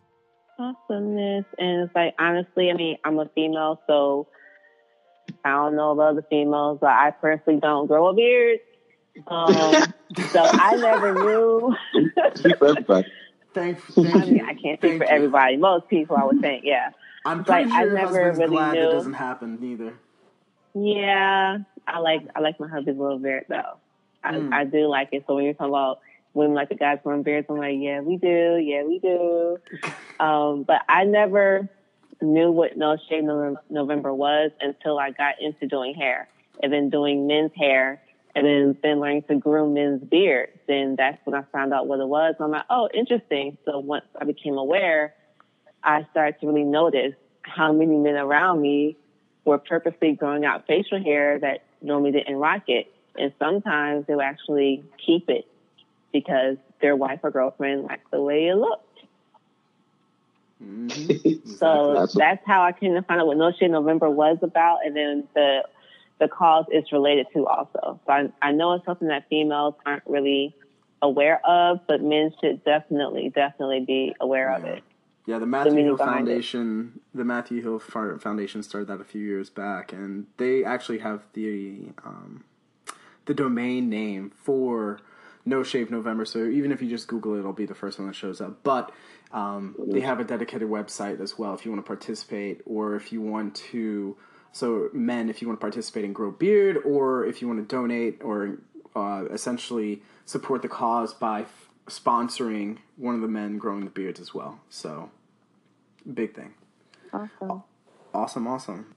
B: Awesomeness. And it's like, honestly, I mean, I'm a female, so I don't know about other females, but I personally don't grow a beard. Um, so I never knew.
C: Speak for everybody.
A: Thank, thank
B: I mean,
A: you.
B: I can't speak
A: Thank
B: for
A: you.
B: everybody. Most people, I would think, yeah.
A: I'm
B: like,
A: pretty
B: I
A: sure your
B: never
A: husband's
B: really
A: glad
B: knew.
A: that doesn't happen neither.
B: Yeah, I like I like my husband's little beard though. I,
A: Mm.
B: I do like it. So when you're talking about women like the guys growing beards, I'm like, yeah, we do, yeah, we do. um, but I never knew what No Shave November was until I got into doing hair and then doing men's hair and then then learning to groom men's beards. Then that's when I found out what it was. I'm like, oh, interesting. So once I became aware, I started to really notice how many men around me were purposely growing out facial hair that normally didn't rock it. And sometimes they would actually keep it because their wife or girlfriend liked the way it looked.
A: Mhm.
B: So
C: That's-
B: that's how I came to find out what No Shave November was about, and then the the cause it's related to also. So I, I know it's something that females aren't really aware of, but men should definitely, definitely be aware of it.
A: Yeah, the Matthew
B: meaning
A: Hill
B: behind it.
A: Foundation, the Matthew Hill Foundation started that a few years back, and they actually have the um, the domain name for No Shave November. So even if you just Google it, it'll be the first one that shows up. But um, they have a dedicated website as well if you want to participate, or if you want to. So men, if you want to participate and grow beard, or if you want to donate, or uh, essentially support the cause by f- sponsoring one of the men growing the beards as well. So big thing.
B: Awesome.
A: Awesome, awesome.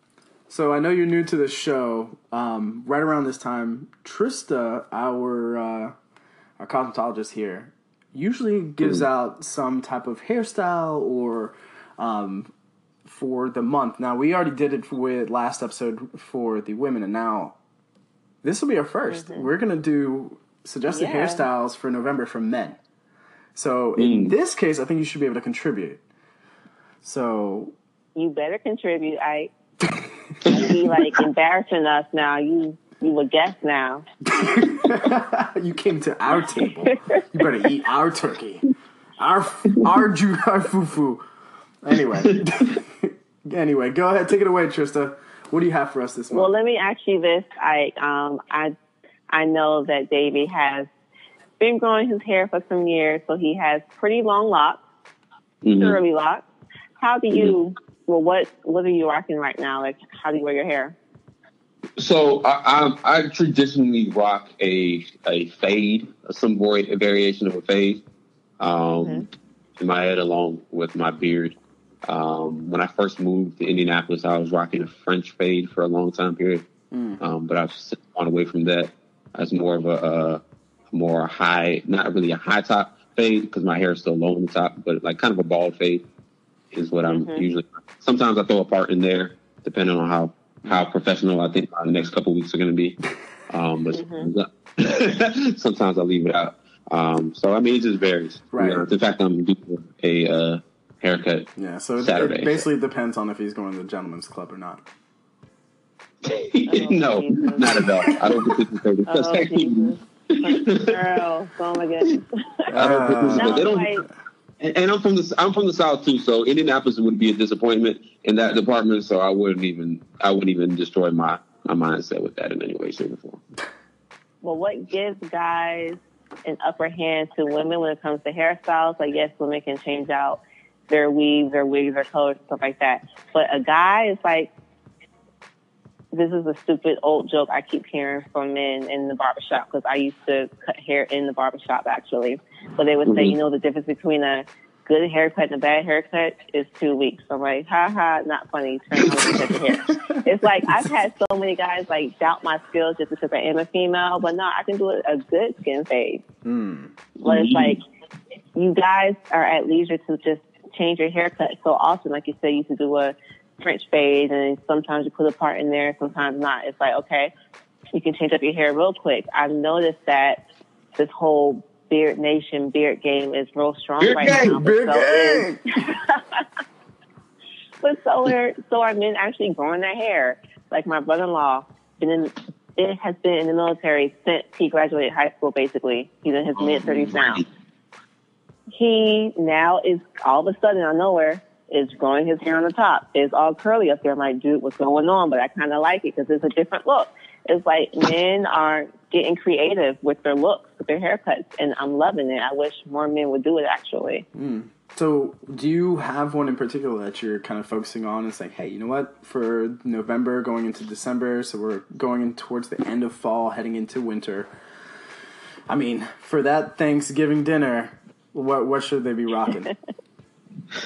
A: So I know you're new to the show. Um, right around this time, Trista, our uh, our cosmetologist here, usually gives hmm. out some type of hairstyle or um, for the month. Now we already did it with last episode for the women, and now this will be our 1st mm-hmm. We're gonna do suggested
B: Yeah.
A: hairstyles for November for men. So in hmm. this case, I think you should be able to contribute. So
B: You better contribute. I you be like embarrassing us now. You you a guest now.
A: you came to our table. You better eat our turkey, our our ju our fufu. Anyway, anyway, go ahead, take it away, Trista. What do you have for us this month?
B: Well, let me ask you this. I um I I know that Davey has been growing his hair for some years, so he has pretty long locks,
C: Mhm.
B: curly locks. How do you? Well, what what are you rocking right now? Like, how do you wear your hair?
C: So I, I, I traditionally rock a a fade, some boy a variation of a fade, um, in my head along with my beard. Um, when I first moved to Indianapolis, I was rocking a French fade for a long time period, um, but I've since gone away from that as more of a, a more high, not really a high top fade because my hair is still low on the top, but like kind of a bald fade is what I'm usually. Sometimes I throw a part in there, depending on how how professional I think my next couple weeks are going to be. Um, but sometimes, sometimes I leave it out. Um, so I mean, it just varies. to be
A: Right.
C: honest. In fact, I'm doing a uh, haircut.
A: Yeah, so it,
C: Saturday.
A: it basically depends on if he's going to the gentleman's club or not.
C: no, not at all. I don't participate in such
B: Oh,
C: activities.
B: Jesus. Girl, oh my goodness.
C: I don't participate.
B: No,
C: They don't-
B: like,
C: And, and I'm from the I'm from the South too, so Indianapolis would be a disappointment in that department. So I wouldn't even I wouldn't even destroy my my mindset with that in any way, shape, or form.
B: well, what gives guys an upper hand to women when it comes to hairstyles? Like, yes, women can change out their weaves, their wigs, their colors, stuff like that. But a guy is like, this is a stupid old joke I keep hearing from men in the barbershop because I used to cut hair in the barbershop actually. But they would say,
C: Mhm.
B: you know, the difference between a good haircut and a bad haircut is two weeks. So I'm like, ha ha, not funny. Turn on cut the hair. It's like I've had so many guys like doubt my skills just because I am a female, but no, I can do a good skin fade.
A: Mm.
B: But it's like you guys are at leisure to just change your haircut so often. Like you said, you to do a French fade, and sometimes you put a part in there, sometimes not. It's like okay, you can change up your hair real quick. I've noticed that this whole Beard Nation beard game is real strong
C: Beard
B: right
C: gang,
B: now. but
A: beard
B: so is- but so are so are men actually growing their hair. Like my brother-in-law, been in it has been in the military since he graduated high school. Basically, he's in his
C: Oh,
B: mid thirties now. He now is all of a sudden out of nowhere is growing his hair on the top. It's all curly up there. I'm like, dude, what's going on? But I kind of like it because it's a different look. It's like men are getting creative with their looks, with their haircuts, and I'm loving it. I wish more men would do it actually.
A: So, do you have one in particular that you're kind of focusing on and saying, hey, you know what, for November going into December, so we're going in towards the end of fall, heading into winter. I mean, for that Thanksgiving dinner, what what should they be rocking?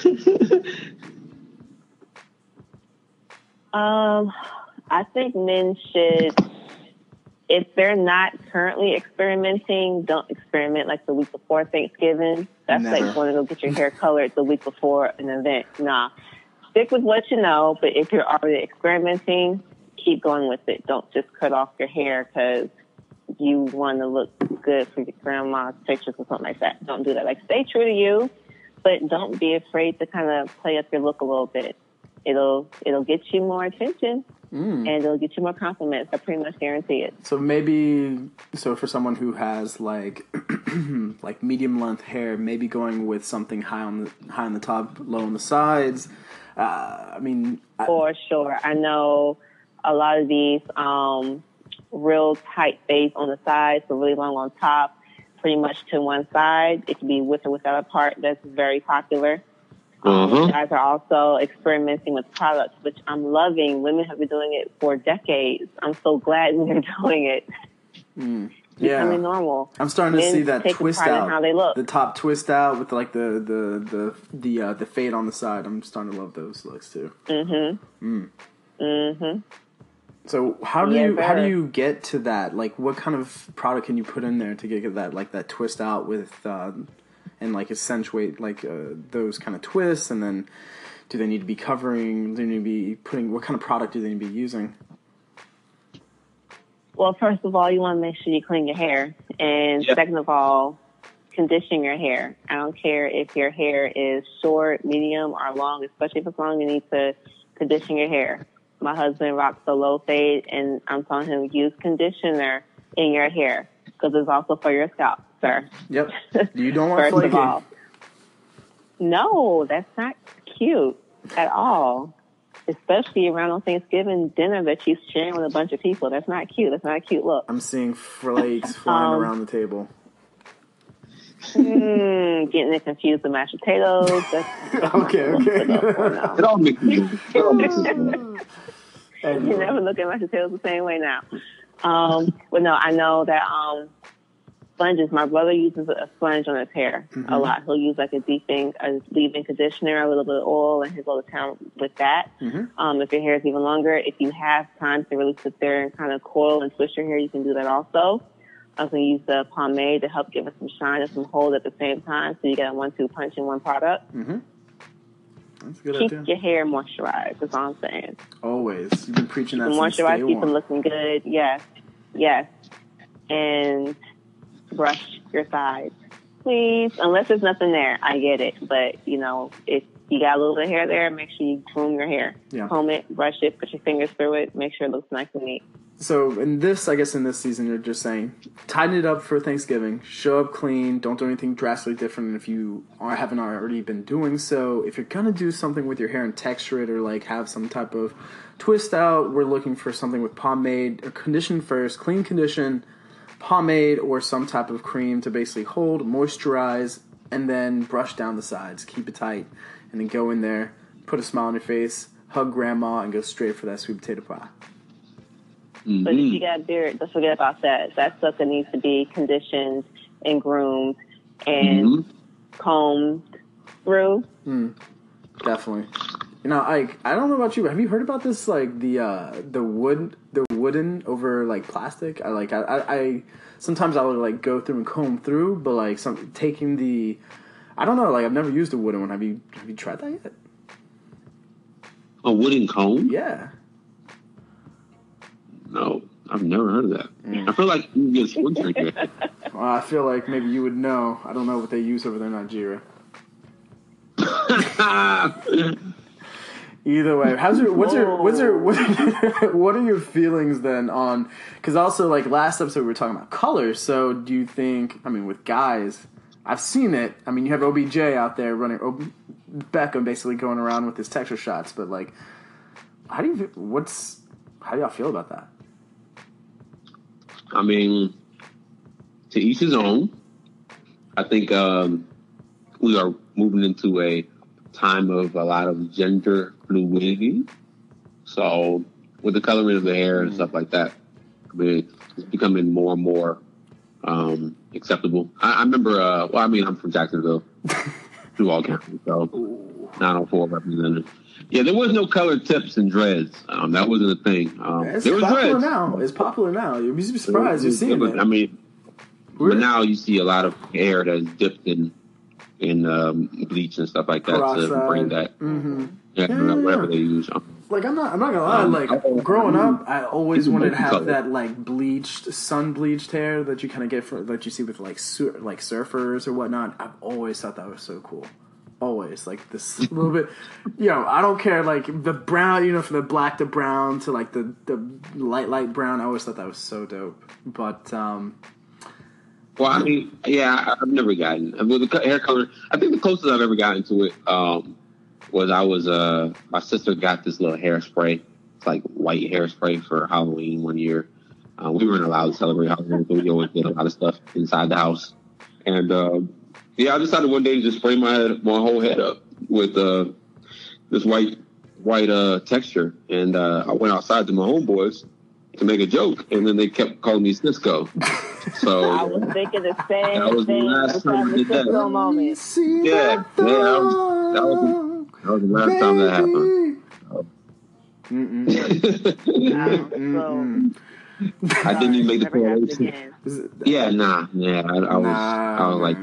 B: Um, I think men should, if they're not currently experimenting, don't experiment like the week before Thanksgiving. That's
A: Never.
B: like going to go get your hair colored the week before an event. Nah, stick with what you know. But if you're already experimenting, keep going with it. Don't just cut off your hair because you want to look good for your grandma's pictures or something like that. Don't do that. Like stay true to you, but don't be afraid to kind of play up your look a little bit. It'll it'll get you more attention
A: Mm.
B: and it'll get you more compliments. I pretty much guarantee it.
A: So maybe, so for someone who has like like medium length hair, maybe going with something high on the high on the top, low on the sides. Uh, I mean, I,
B: For sure. I know a lot of these um, real tight fades on the sides, so really long on top, pretty much to one side. It can be with or without a part. That's very popular. Um,
C: Uh-huh.
B: Guys are also experimenting with products, which I'm loving. Women have been doing it for decades. I'm so glad they're doing it.
A: mm,
B: Becoming
A: yeah,
B: normal.
A: I'm starting to
B: Men
A: see that twist out.
B: how they look.
A: The top twist out with like the the the the uh, the fade on the side. I'm starting to love those looks too.
B: Mm-hmm.
A: Mm.
B: Mm-hmm.
A: So how do
B: Yeah,
A: you how do you get to that? Like, what kind of product can you put in there to get that like that twist out with uh, and like accentuate like uh, those kind of twists? And then do they need to be covering? Do they need to be putting? What kind of product do they need to be using?
B: Well, first of all, you want to make sure you clean your hair. And
C: Yeah.
B: second of all, condition your hair. I don't care if your hair is short, medium, or long, especially if it's long, you need to condition your hair. My husband rocks a low fade, and I'm telling him use conditioner in your hair because it's also for your scalp, sir.
A: Yep. You don't want
B: First
A: flaking.
B: of all, no, that's not cute at all. Especially around on Thanksgiving dinner that she's sharing with a bunch of people. That's not cute. That's not a cute look.
A: I'm seeing flakes flying
B: Um,
A: around the table.
B: Mm, getting it confused with mashed potatoes. That's,
A: Okay, okay.
C: It all makes sense. It all makes sense.
B: you never look at mashed potatoes the same way now. Um, but no, I know that um, sponges. My brother uses a sponge on his hair a lot. He'll use like a deeping, a leave-in conditioner, a little bit of oil, and he'll go to town with that.
A: Mhm.
B: Um, if your hair is even longer, if you have time to really sit there and kind of coil and twist your hair, you can do that also. I was going to use the pomade to help give it some shine and some hold at the same time, so you get a one-two punch in one product.
A: Mm-hmm. That's good
B: Keep
A: idea.
B: your hair moisturized. That's all I'm saying.
A: Always. You've been preaching that
B: Keep
A: day
B: moisturized, keep them looking good. Yes, yes, and brush your sides, please. Unless there's nothing there, I get it. But you know, if you got a little bit of hair there, make sure you comb your hair.
A: Yeah.
B: Comb it, brush it, put your fingers through it, make sure it looks nice and neat.
A: So in this, I guess in this season, you're just saying tighten it up for Thanksgiving. Show up clean. Don't do anything drastically different if you are, haven't already been doing so. If you're gonna do something with your hair and texture it, or like have some type of twist out, we're looking for something with pomade or condition first, clean condition, pomade or some type of cream to basically hold, moisturize, and then brush down the sides. Keep it tight, and then go in there, put a smile on your face, hug grandma, and go straight for that sweet potato pie.
B: But if you got a beard, don't forget about that. That sucker needs to be conditioned and groomed and
C: Mhm.
B: combed through.
A: Definitely. You know, I I don't know about you, but have you heard about this? Like the uh the wood, the wooden over like plastic. I like I I, I sometimes I would like go through and comb through, but like some taking the, I don't know. Like I've never used a wooden one. Have you have you tried that yet?
C: A wooden comb?
A: Yeah.
C: No, I've never heard of that. Mm. I feel like you get swing drinker.
A: Well, I feel like maybe you would know. I don't know what they use over there in Nigeria. Either way, how's your what's your what's your what, what are your feelings then on? Because also like last episode we were talking about color. So do you think? I mean, with guys, I've seen it. I mean, you have OBJ out there running Ob- Beckham basically going around with his texture shots, but like, how do you? What's how do y'all feel about that?
C: I mean, to each his own. I think um, we are moving into a time of a lot of gender fluidity. So, with the coloring of the hair and stuff like that, I mean, it's becoming more and more um, acceptable. I, I remember, uh, well, I mean, I'm from Jacksonville, Duval County, so 904 representative. Yeah, there was no colored tips and dreads. Um, that wasn't a thing. Um,
A: It's
C: there was
A: popular
C: dreads.
A: now. It's popular now. You'd be surprised. You're seeing
C: but,
A: it.
C: I mean, but now you see a lot of hair that's dipped in in um, bleach and stuff like that to bring that
A: Mhm.
C: yeah,
A: Yeah,
C: whatever they use. Um,
A: Like I'm not, I'm not gonna lie.
C: Um,
A: Like
C: I-
A: growing up, I always wanted to have
C: color.
A: that like bleached, sun bleached hair that you kind of get for that you see with like sur- like surfers or whatnot. I've always thought that was so cool. Always like this little bit, you know. I don't care like the brown, you know, from the black to brown to like the the light light brown. I always thought that was so dope. But um,
C: well, I mean, yeah, I've never gotten. Mean, the hair color. I think the closest I've ever gotten to it um, was I was uh, my sister got this little hairspray. It's like white hairspray for Halloween one year. Uh, we weren't allowed to celebrate Halloween, so we always did a lot of stuff inside the house. And um, yeah, I decided one day to just spray my head, my whole head up with uh, this white white uh, texture. And uh, I went outside to my homeboys to make a joke, and then they kept calling me Sisqo. So
B: I was thinking the same
C: That was the last time
B: having
C: we did that.
B: Sisqo moment.
A: see
C: Yeah,
A: that
C: yeah, that was- that was
A: thought,
C: that was the last time that happened.
A: Mm-mm.
B: Um,
A: Mm-mm.
C: I didn't even make the
B: Never happens
C: correlation.
B: Again.
A: Is it-
C: Yeah, nah, yeah. I, I was,
A: Nah,
C: I was like,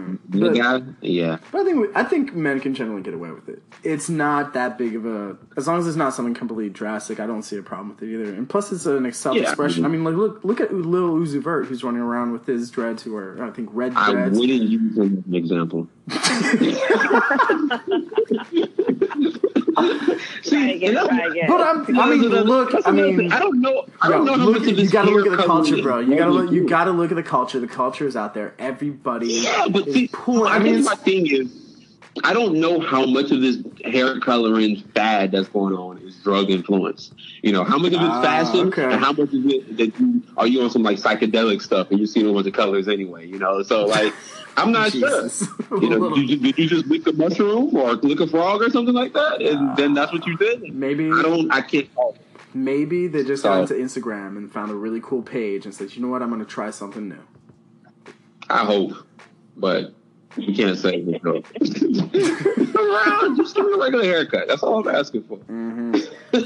C: guy, yeah.
A: But I think I think men can generally get away with it. It's not that big of a as long as it's not something completely drastic. I don't see a problem with it either. And plus, it's an self expression.
C: Yeah.
A: I mean, like look look at Lil Uzi Vert who's running around with his dreads who are I think red
C: I
A: dreads.
C: wouldn't use him as an example.
B: Try again, try again.
A: But I'm, I mean, look. I mean.
C: I don't know. I don't know
A: look, you gotta look at the culture, bro. You gotta look. You gotta look at the culture. The culture is out there. Everybody.
C: Yeah, but
A: is
C: see,
A: pulling.
C: I,
A: I mean,
C: guess my
A: it's-
C: thing is, I don't know how much of this hair coloring fad that's going on is drug influence. You know, how much of it's
A: Ah,
C: fashion,
A: okay.
C: and how much of it that you are you on some like psychedelic stuff and you're seeing a bunch of colors anyway. You know, so like, I'm not sure. You know, did you, did you just lick a mushroom or lick a frog or something like that, and then that's what you did?
A: maybe
C: I don't. I can't.
A: maybe they just
C: So-
A: got into Instagram and found a really cool page and said, you know what, I'm gonna try something new.
C: I hope, but you can't say you know. Just give me a regular haircut. That's all I'm asking for.
A: hmm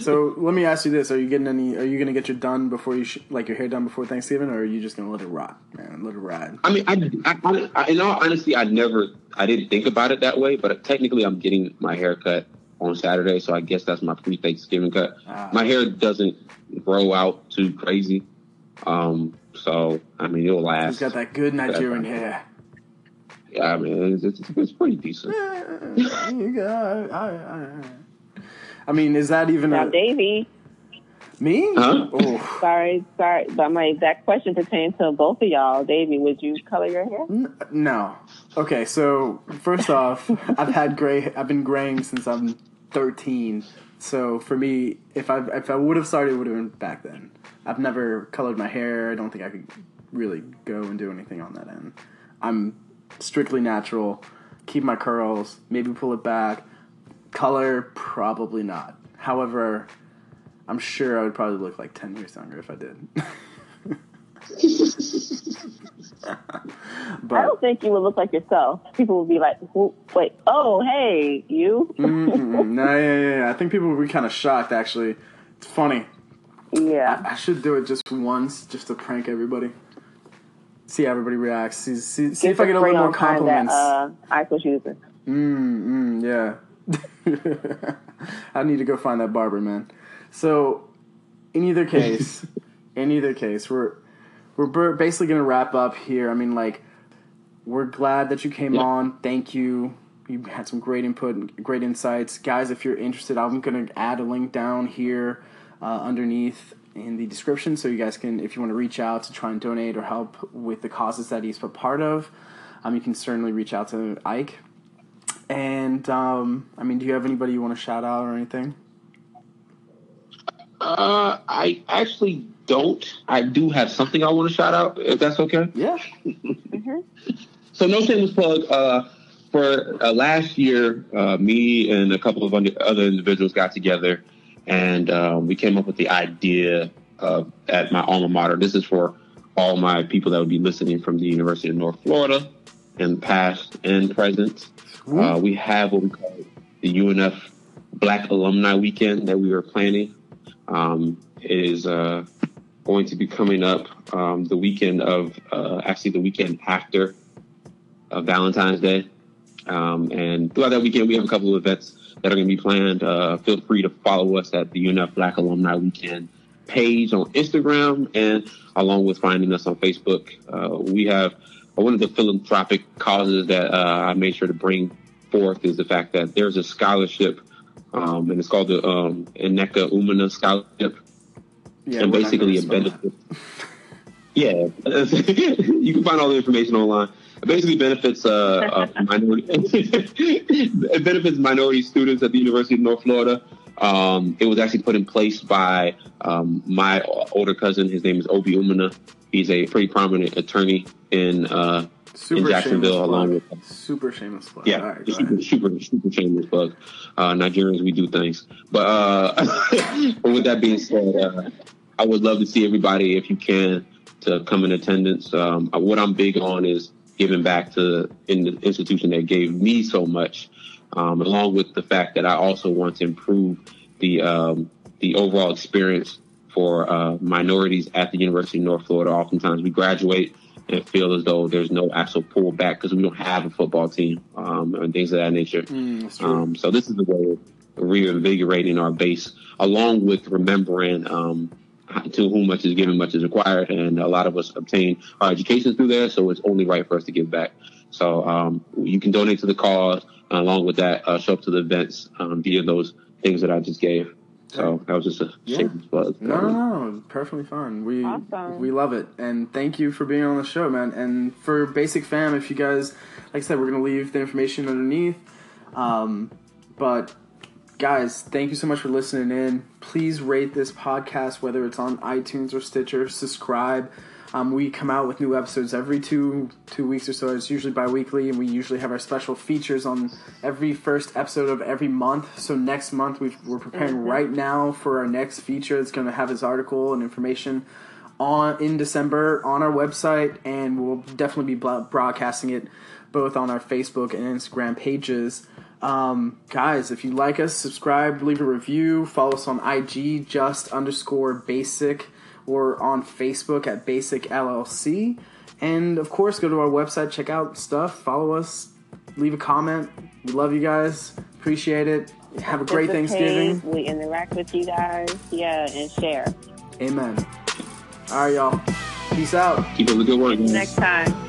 A: so let me ask you this: Are you getting any? Are you gonna get your done before you sh- like your hair done before Thanksgiving, or are you just gonna let it rot, man? Let it ride.
C: I mean, I, I, I, in all honesty, I never, I didn't think about it that way. But technically, I'm getting my hair cut on Saturday, so I guess that's my pre-Thanksgiving cut.
A: Ah.
C: My hair doesn't grow out too crazy, um, so I mean, it'll last.
A: He's got that good Nigerian hair.
C: Yeah, I mean, it's, it's, it's pretty decent.
A: Yeah, you got. I, I, I, I mean, is that even
B: Now,
A: a,
B: Davey,
A: me?
C: Huh?
A: Oh,
B: sorry, sorry, but my exact question pertains to both of y'all. Davey, would you color your hair?
A: n- no. Okay, so first off, I've had gray. I've been graying since I'm 13. So for me, if I if I would have started, it would have been back then. I've never colored my hair. I don't think I could really go and do anything on that end. I'm strictly natural. Keep my curls. Maybe pull it back. Color, probably not. However, I'm sure I would probably look like 10 years younger if I did.
B: but, I don't think you would look like yourself. People would be like, "Wait, oh, hey, you." Mm-hmm, mm-hmm.
A: no, yeah, yeah, yeah. I think people would be kind of shocked. Actually, it's funny.
B: Yeah.
A: I, I, should do it just once, just to prank everybody. See how everybody reacts. See, see, see if I get a little more compliments. That,
B: uh, I was using.
A: Mm, mm, yeah. I need to go find that barber, man. So, in either case, in either case, we're we're basically gonna wrap up here. I mean, like, we're glad that you came yeah. on. Thank you. You had some great input, great insights, guys. If you're interested, I'm gonna add a link down here uh, underneath in the description, so you guys can, if you want to reach out to try and donate or help with the causes that he's a part of, um, you can certainly reach out to Ike. And um, I mean, do you have anybody you want to shout out or anything?
C: Uh, I actually don't. I do have something I want to shout out, if that's okay.
A: Yeah. mm-hmm.
C: So, no shameless plug. Uh, for uh, last year, uh, me and a couple of other individuals got together, and um, we came up with the idea of at my alma mater. This is for all my people that would be listening from the University of North Florida, in past and present. Uh, we have what we call the UNF Black Alumni Weekend that we were planning. Um, it is uh, going to be coming up um, the weekend of, uh, actually the weekend after uh, Valentine's Day. Um, and throughout that weekend, we have a couple of events that are going to be planned. Uh, feel free to follow us at the UNF Black Alumni Weekend page on Instagram and along with finding us on Facebook. Uh, we have one of the philanthropic causes that uh, I made sure to bring forth is the fact that there's a scholarship, um, and it's called the um, Nneka Umina Scholarship. Yeah, and basically it benefits. yeah, you can find all the information online. It basically benefits uh, uh minority. it benefits minority students at the University of North Florida. Um, it was actually put in place by um, my older cousin. His name is Obi Umina. He's a pretty prominent attorney in uh, super in Jacksonville, along with
A: super shameless plug.
C: Yeah, right, super, super, super shameless plug. Uh, Nigerians, we do things. But, uh, but with that being said, uh, I would love to see everybody, if you can, to come in attendance. Um, what I'm big on is giving back to in the institution that gave me so much, um, along with the fact that I also want to improve the um, the overall experience for uh, minorities at the University of North Florida. Oftentimes, we graduate and feel as though there's no actual pullback because we don't have a football team um, and things of that nature. Mm, um, so this is the way of reinvigorating our base, along with remembering um, to whom much is given, much is required, and a lot of us obtain our education through there. So it's only right for us to give back. So um, you can donate to the cause. along with that, uh, show up to the events um, via those things that I just gave. So that was just a yeah. buzz.
A: No, no, no, perfectly fine. We awesome. we love it, and thank you for being on the show, man. And for Basic Fam, if you guys, like I said, we're gonna leave the information underneath. Um, but guys, thank you so much for listening in. Please rate this podcast, whether it's on iTunes or Stitcher. Subscribe. Um, we come out with new episodes every two two weeks or so. It's usually bi-weekly, and we usually have our special features on every first episode of every month. So next month we are preparing mm-hmm. right now for our next feature. It's going to have his article and information on in December on our website, and we'll definitely be broadcasting it both on our Facebook and Instagram pages. Um, guys, if you like us, subscribe, leave a review, follow us on IG, just underscore basic or on Facebook at Basic LLC. And of course, go to our website, check out stuff, follow us, leave a comment. We love you guys. Appreciate it. Have a great Thanksgiving.
B: We interact with you guys. Yeah, and share.
A: Amen. All right, y'all. Peace out.
C: Keep up the good work.
B: Next time.